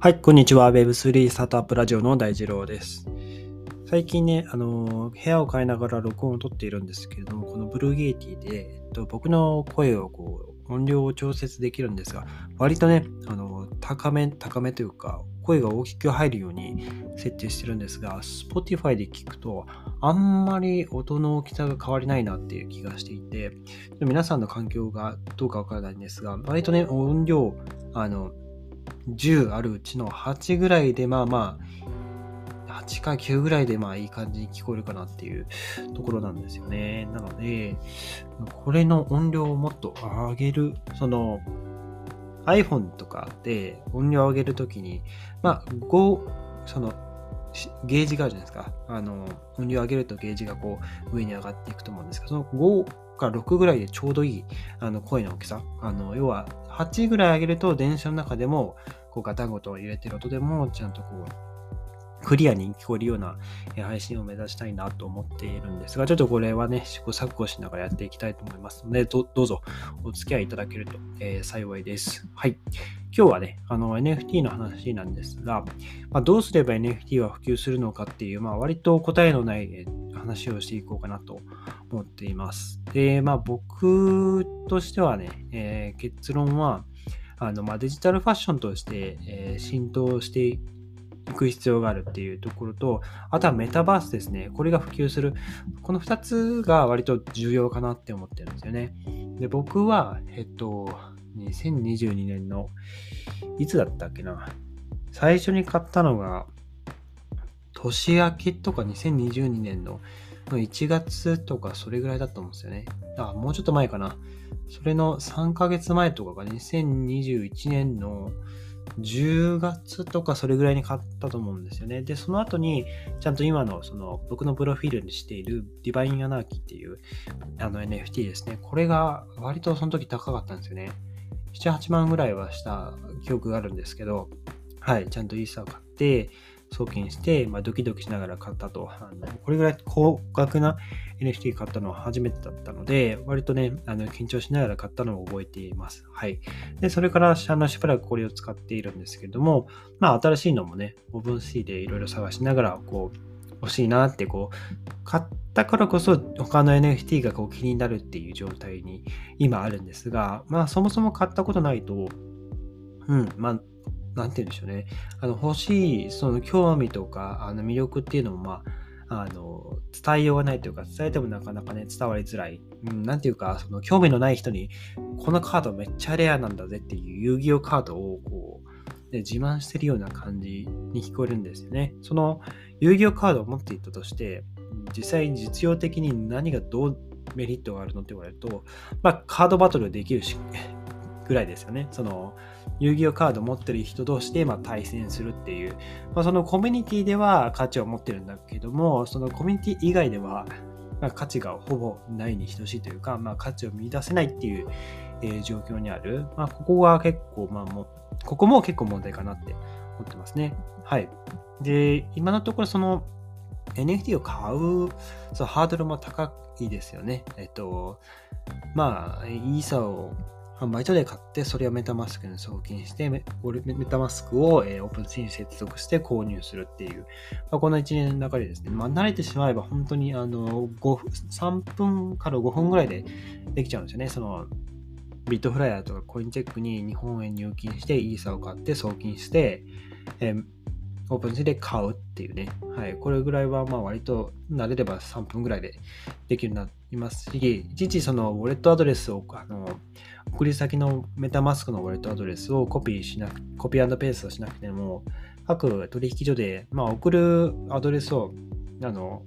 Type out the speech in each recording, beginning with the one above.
はい、こんにちは。Web3 スタートアップラジオの大二郎です。最近ね、あの、部屋を変えながら録音を撮っているんですけれども、このブルーゲイティで、えっと、僕の声をこう、音量を調節できるんですが、割とね、あの、高め、高めというか、声が大きく入るように設定してるんですが、Spotify で聞くと、あんまり音の大きさが変わりないなっていう気がしていて、皆さんの環境がどうかわからないんですが、割とね、音量、あの、10あるうちの8ぐらいで、まあまあ、8か9ぐらいでまあいい感じに聞こえるかなっていうところなんですよね。なので、これの音量をもっと上げる、その iPhone とかで音量を上げるときに、まあ5、そのゲージがあるじゃないですか。あの、音量上げるとゲージがこう上に上がっていくと思うんですけど、その5から6ぐらいでちょうどいいあの声の大きさ。あの、要は8ぐらい上げると電車の中でもこうガタンゴト揺れてる音でもちゃんとこうクリアに聞こえるような配信を目指したいなと思っているんですが、ちょっとこれはね、試行錯誤しながらやっていきたいと思いますので、どうぞお付き合いいただけると、えー、幸いです。はい。今日はね、あの NFT の話なんですが、まあ、どうすれば NFT は普及するのかっていう、まあ、割と答えのない話をしていこうかなと思っています。で、まあ僕としてはね、えー、結論は、あのまあ、デジタルファッションとして、えー、浸透していく必要があるっていうところと、あとはメタバースですね。これが普及する。この2つが割と重要かなって思ってるんですよね。で、僕は、えっと、2022年の、いつだったっけな。最初に買ったのが、年明けとか2022年の1月とかそれぐらいだと思うんですよね。あ、もうちょっと前かな。それの3ヶ月前とかが2021年の10月とかそれぐらいに買ったと思うんですよね。で、その後に、ちゃんと今のその僕のプロフィールにしているディバインアナーキーっていうあの NFT ですね。これが割とその時高かったんですよね。7、8万ぐらいはした記憶があるんですけど、はい、ちゃんとイーサーを買って、送金して、まあ、ドキドキしながら買ったと。あのこれぐらい高額な NFT 買ったのは初めてだったので、割とね、あの緊張しながら買ったのを覚えています。はい。で、それからあのしばらくこれを使っているんですけども、まあ、新しいのもね、OpenC でいろいろ探しながら、こう、欲しいなってこう買ったからこそ他の NFT がこう気になるっていう状態に今あるんですがまあそもそも買ったことないとうんまあなんて言うんでしょうね。あの、欲しい、その興味とか、あの、魅力っていうのも、まあ、あの、伝えようがないというか、伝えてもなかなかね、伝わりづらい。うん、なんていうか、その、興味のない人に、このカードめっちゃレアなんだぜっていう遊戯王カードを、こう、ね、自慢してるような感じに聞こえるんですよね。その、遊戯王カードを持っていったとして、実際に実用的に何がどうメリットがあるのって言われると、まあ、カードバトルできるし、ぐらいですよね。その、遊戯王カード持ってる人同士で、まあ、対戦するっていう、まあ、そのコミュニティでは価値を持ってるんだけども、そのコミュニティ以外では、まあ、価値がほぼないに等しいというか、まあ、価値を見出せないっていう、えー、状況にある。まあ、ここが結構、まあも、ここも結構問題かなって思ってますね。はい。で、今のところその NFT を買うそのハードルも高いですよね。えっと、まあ、イーサを販売所で買って、それを MetaMask に送金して、 MetaMask を、えー、 OpenSea に接続して購入するっていう、まあ、この1年の中でですね、まあ、慣れてしまえば本当にあの3分から5分ぐらいでできちゃうんですよね。そのビットフライヤーとかコインチェックに日本円入金して、イーサを買って送金して、えー OpenSea で買うっていうね。はい。これぐらいは、まあ割と慣れれば3分ぐらいでできるようになりますし、いちいちそのウォレットアドレスを、あの、送り先の MetaMask のウォレットアドレスをコピーしなく、コピーペーストしなくても、各取引所で、まあ送るアドレスを、あの、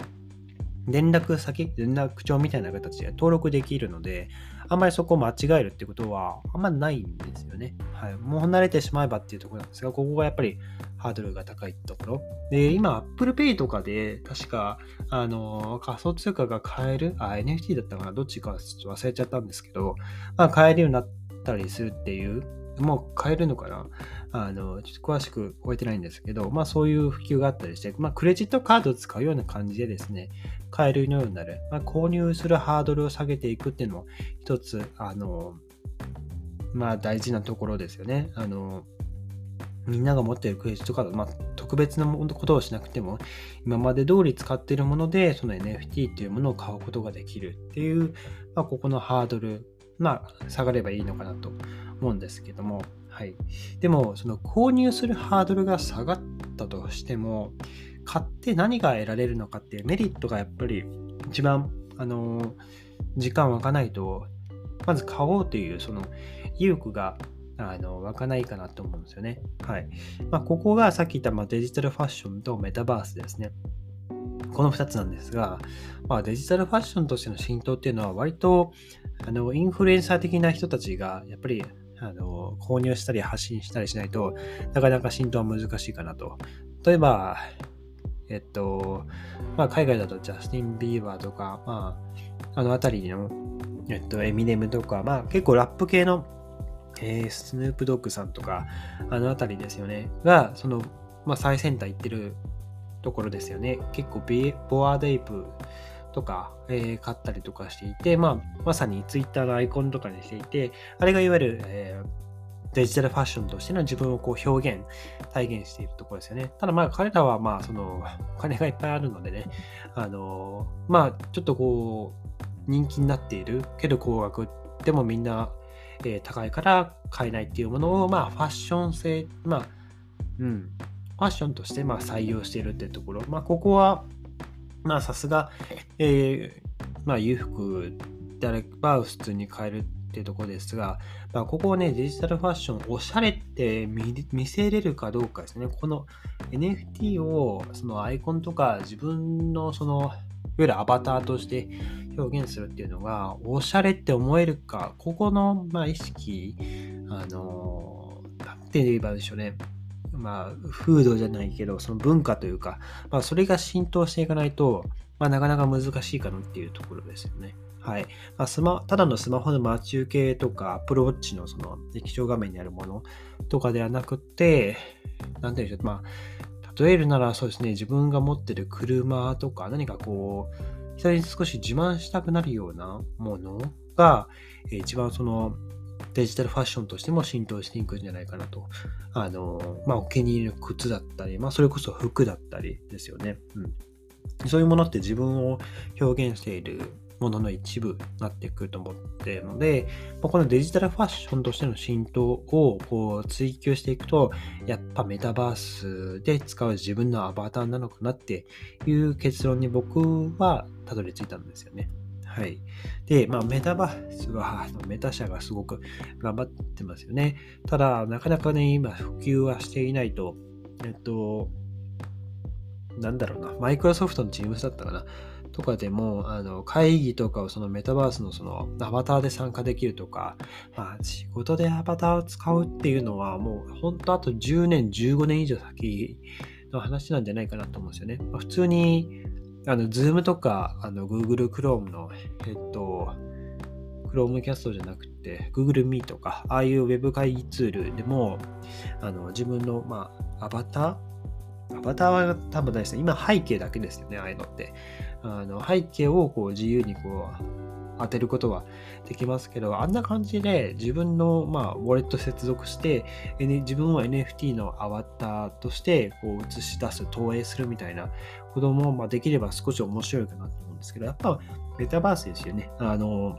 連絡先、連絡帳みたいな形で登録できるので、あんまりそこを間違えるってことはあんまりないんですよね。はい。もう離れてしまえばっていうところなんですが、ここがやっぱりハードルが高いところ。で、今、Apple Pay とかで、確か、あの、仮想通貨が買える、あ、NFT だったかな、どっちかちょっと忘れちゃったんですけど、まあ、買えるようになったりするっていうもう買えるのかな？あの、ちょっと詳しく覚えてないんですけど、まあそういう普及があったりして、まあクレジットカードを使うような感じでですね、買えるようになる。まあ購入するハードルを下げていくっていうのも一つ、あの、まあ大事なところですよね。あの、みんなが持っているクレジットカード、まあ、特別なことをしなくても、今まで通り使っているもので、その NFT っていうものを買うことができるっていう、まあ、ここのハードル、まあ、下がればいいのかなと思うんですけども、はい。でも、その購入するハードルが下がったとしても、買って何が得られるのかっていうメリットがやっぱり一番、あの、時間湧かないと、まず買おうというその意欲があの湧かないかなと思うんですよね。はい。まあ、ここがさっき言った、まデジタルファッションとメタバースですね。この2つなんですが、まあ、デジタルファッションとしての浸透っていうのは割とあのインフルエンサー的な人たちがやっぱりあの購入したり発信したりしないとなかなか浸透は難しいかなと。例えば、えっと、まあ、海外だとジャスティン・ビーバーとか、まあ、あの辺りの、えっと、エミネムとか、まあ、結構ラップ系のえー、スヌープドッグさんとか、あの辺りですよね。が、その、まあ、最先端行ってるところですよね。結構ビボアデイプとか、えー、買ったりとかしていて、まあ、まさにツイッターのアイコンとかにしていて、あれがいわゆる、えー、デジタルファッションとしての自分をこう表現、体現しているところですよね。ただまあ彼らはまあその お金がいっぱいあるのでね、あのまあちょっとこう人気になっているけど高額でもみんなえー、高いから買えないっていうものを、まあ、ファッション性、まあ、うん、ファッションとしてまあ採用しているってところ、まあ、ここは、まあ、さすが、えー、まあ、裕福であれば普通に買えるっていうところですが、まあ、ここはね、デジタルファッション、おしゃれって見せれるかどうかですね。この NFT を、そのアイコンとか自分のその、いわゆるアバターとして表現するっていうのが、おしゃれって思えるか、ここの、まあ、意識、あの、なんて言えばいいでしょうね。まあ、風土じゃないけど、その文化というか、まあ、それが浸透していかないと、まあ、なかなか難しいかなっていうところですよね。はい。まあ、スマただのスマホの待ち受けとか、アプローチのその液晶画面にあるものとかではなくて、なんていうんでしょう、まあ、例えるならそうですね、自分が持ってる車とか、何かこう、際に少し自慢したくなるようなものが、え一番そのデジタルファッションとしても浸透していくんじゃないかなと。あの、まあ、お気に入りの靴だったり、まあ、それこそ服だったりですよね。うん。そういうものって自分を表現しているものの一部になってくると思っているので、このデジタルファッションとしての浸透をこう追求していくと、やっぱメタバースで使う自分のアバターなのかなっていう結論に僕はたどり着いたんですよね。はい。で、まあ、メタバースは、メタ社がすごく頑張ってますよね。ただ、なかなかね、今、普及はしていないと、えっと、なんだろうな、マイクロソフトの Teams だったかな。とかでも、あの、会議とかをそのメタバースのそのアバターで参加できるとか、まあ、仕事でアバターを使うっていうのはもう本当あと10年、15年以上先の話なんじゃないかなと思うんですよね。まあ、普通に、あの、Zoom とか、あの、Google Chrome の、えっと、Chromecast じゃなくて、Google Meet とか、ああいう Web 会議ツールでも、あの、自分の、まあ、アバター？アバターは多分ないですね。今背景だけですよね、ああいうのって。あの背景をこう自由にこう当てることはできますけど、あんな感じで自分の、まあ、ウォレット接続して、N、自分を NFT のアバターとしてこう映し出す、投影するみたいなことも、まあ、できれば少し面白いかなと思うんですけど、やっぱメタバースですよね。あの、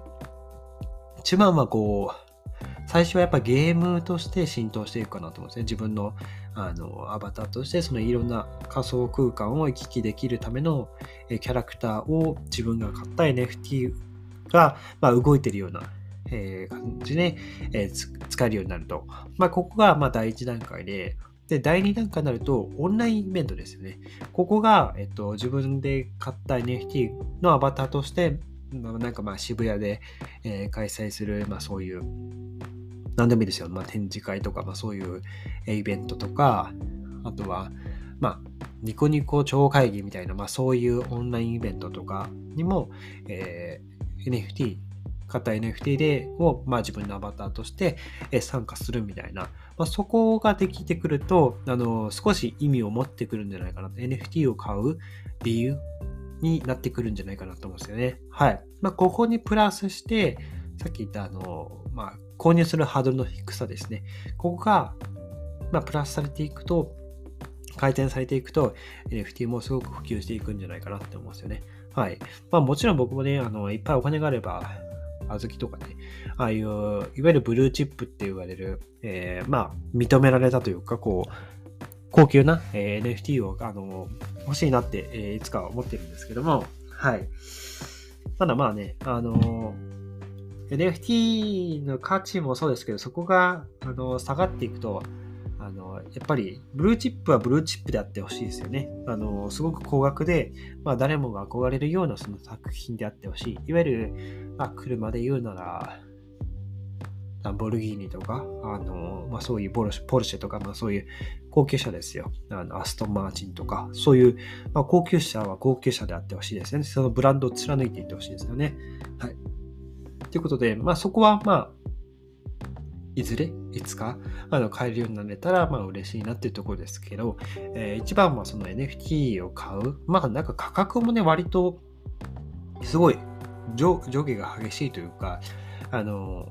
一番はこう、最初はやっぱゲームとして浸透していくかなと思うんですね。自分のあのアバターとしてそのいろんな仮想空間を行き来できるためのキャラクターを自分が買った NFT が、まあ、動いてるような、えー、感じで、えー、使えるようになると。まあ、ここがま第一段階で、で、第2段階になると、オンラインイベントですよね。ここが、えっと、自分で買った NFT のアバターとして、なんかまあ渋谷で、え、開催する、まあそういう何でもいいですよ。まあ、展示会とか、まあ、そういうイベントとか、あとは、まあ、ニコニコ超会議みたいな、まあ、そういうオンラインイベントとかにも、えー、NFT、買った NFT でを、まあ、自分のアバターとして参加するみたいな、まあ、そこができてくるとあの少し意味を持ってくるんじゃないかな NFT を買う理由になってくるんじゃないかなと思うんですよね。はい。まあ、ここにプラスして、さっき言ったあの、まあ、購入するハードルの低さですね。ここが、まあ、プラスされていくと、改善されていくと、NFT もすごく普及していくんじゃないかなって思うんですよね。はい。まあもちろん僕もね、あの、いっぱいお金があれば、小豆とかね、ああいう、いわゆるブルーチップって言われる、えー、まあ、認められたというか、こう、高級な、えー、NFT を、あの、欲しいなって、えー、いつかは思ってるんですけども、はい。ただまあね、あの、NFT の価値もそうですけど、そこが、あの、下がっていくと、あの、やっぱり、ブルーチップはブルーチップであってほしいですよね。あの、すごく高額で、まあ、誰もが憧れるようなその作品であってほしい。いわゆる、まあ、車で言うなら、ランボルギーニとか、あの、まあ、そういうポルシェポルシェとか、まあ、そういう高級車ですよ。あのアストンマーチンとか、そういう、まあ、高級車は高級車であってほしいですよね。そのブランドを貫いていってほしいですよね。はい。ということで、まあ、そこは、まあ、いずれ、いつか、あの、買えるようになれたら、まあ、嬉しいなっていうところですけど、えー、一番はその NFT を買う。まあ、なんか価格もね、割と、すごい上、上下が激しいというか、あの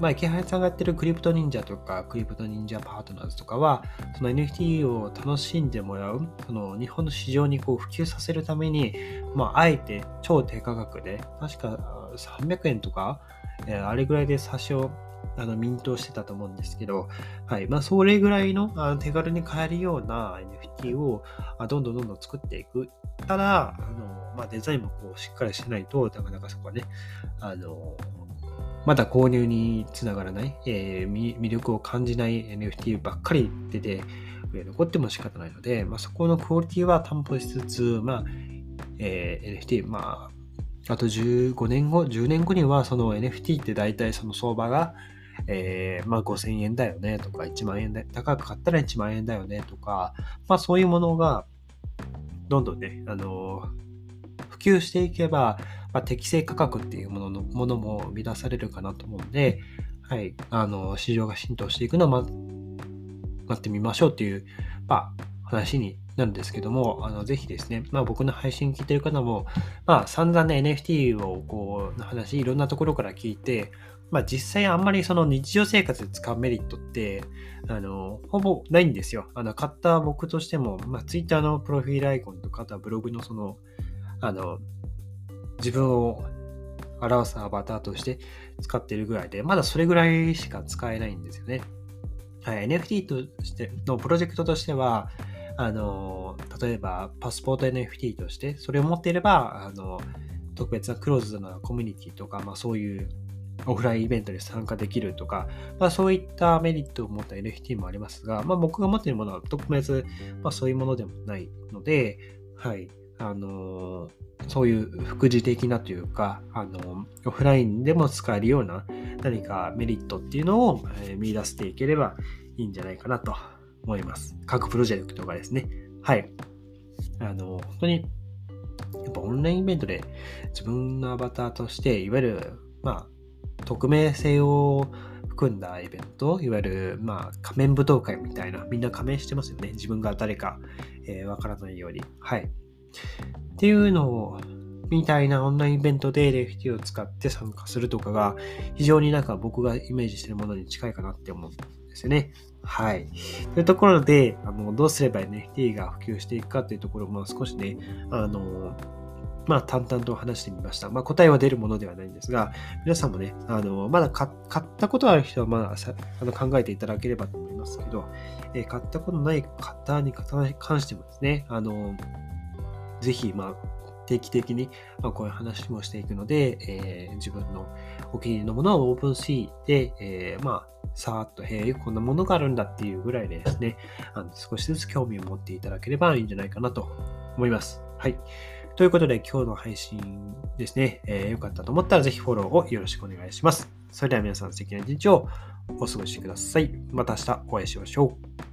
まあ、池原さんがやってるクリプト忍者とか、クリプト忍者パートナーズとかは、その NFT を楽しんでもらう、その日本の市場にこう普及させるために、まあ、あえて超低価格で、確か300円とか、えー、あれぐらいで差しをあの、ミントしてたと思うんですけど、はい。まあ、それぐらいのあの手軽に買えるような NFT をあどんどんどんどん作っていく。ただ、あの、まあ、デザインもこう、しっかりしないと、なかなかそこはね、あの、まだ購入につながらない、えー、魅力を感じない NFT ばっかり出て、残っても仕方ないので、まあ、そこのクオリティは担保しつつ、まあ、えー、NFT、まあ、あと15年後、10年後にはその NFT って大体その相場が、えー、まあ5000円だよねとか、1万円で、高く買ったら1万円だよねとか、まあそういうものが、どんどんね、あの普及していけば、まあ、適正価格っていうもののものも生み出されるかなと思うんで、はい、あの、市場が浸透していくのを待ってみましょうっていう、まあ、話になるんですけども、あの、ぜひですね、まあ僕の配信聞いてる方も、まあ散々ね NFT をこう、の話、いろんなところから聞いて、まあ実際あんまりその日常生活で使うメリットって、あの、ほぼないんですよ。あの、買った僕としても、まあ Twitter のプロフィールアイコンとか、あとはブログのその、あの、自分を表すアバターとして使ってるぐらいで、まだそれぐらいしか使えないんですよね。はい、NFT としてのプロジェクトとしては、あの、例えばパスポート NFT として、それを持っていれば、あの、特別なクローズドなコミュニティとか、まあそういうオフラインイベントに参加できるとか、まあそういったメリットを持った NFT もありますが、まあ僕が持っているものは特別、まあそういうものでもないので、はい、あのそういう副次的なというか、あのオフラインでも使えるような何かメリットっていうのを、え見出していければいいんじゃないかなと思います。各プロジェクトがですね。はい。あの、本当に、やっぱオンラインイベントで自分のアバターとして、いわゆる、まあ、匿名性を含んだイベント、いわゆる、まあ、仮面舞踏会みたいな、みんな仮面してますよね。自分が誰か、えー、からないように。はい。っていうのを、みたいなオンラインイベントで NFT を使って参加するとかが、非常になんか僕がイメージしてるものに近いかなって思うんですよね。はい。というところで、あのどうすれば NFT が普及していくかっていうところも少しね、あの、まあ、淡々と話してみました。まあ、答えは出るものではないんですが、皆さんもね、あの、まだ買ったことある人は、まだあの考えていただければと思いますけど、えー、買ったことない方に関してもですね、あの、ぜひ、まあ、定期的に、ま、こういう話もしていくので、えー、自分のお気に入りのものをオープンシーで、えー、まあ、さーっと、へえ、こんなものがあるんだっていうぐらいでですね、あの少しずつ興味を持っていただければいいんじゃないかなと思います。はい。ということで、今日の配信ですね、えー、よかったと思ったらぜひフォローをよろしくお願いします。それでは皆さん素敵な一日をお過ごしください。また明日お会いしましょう。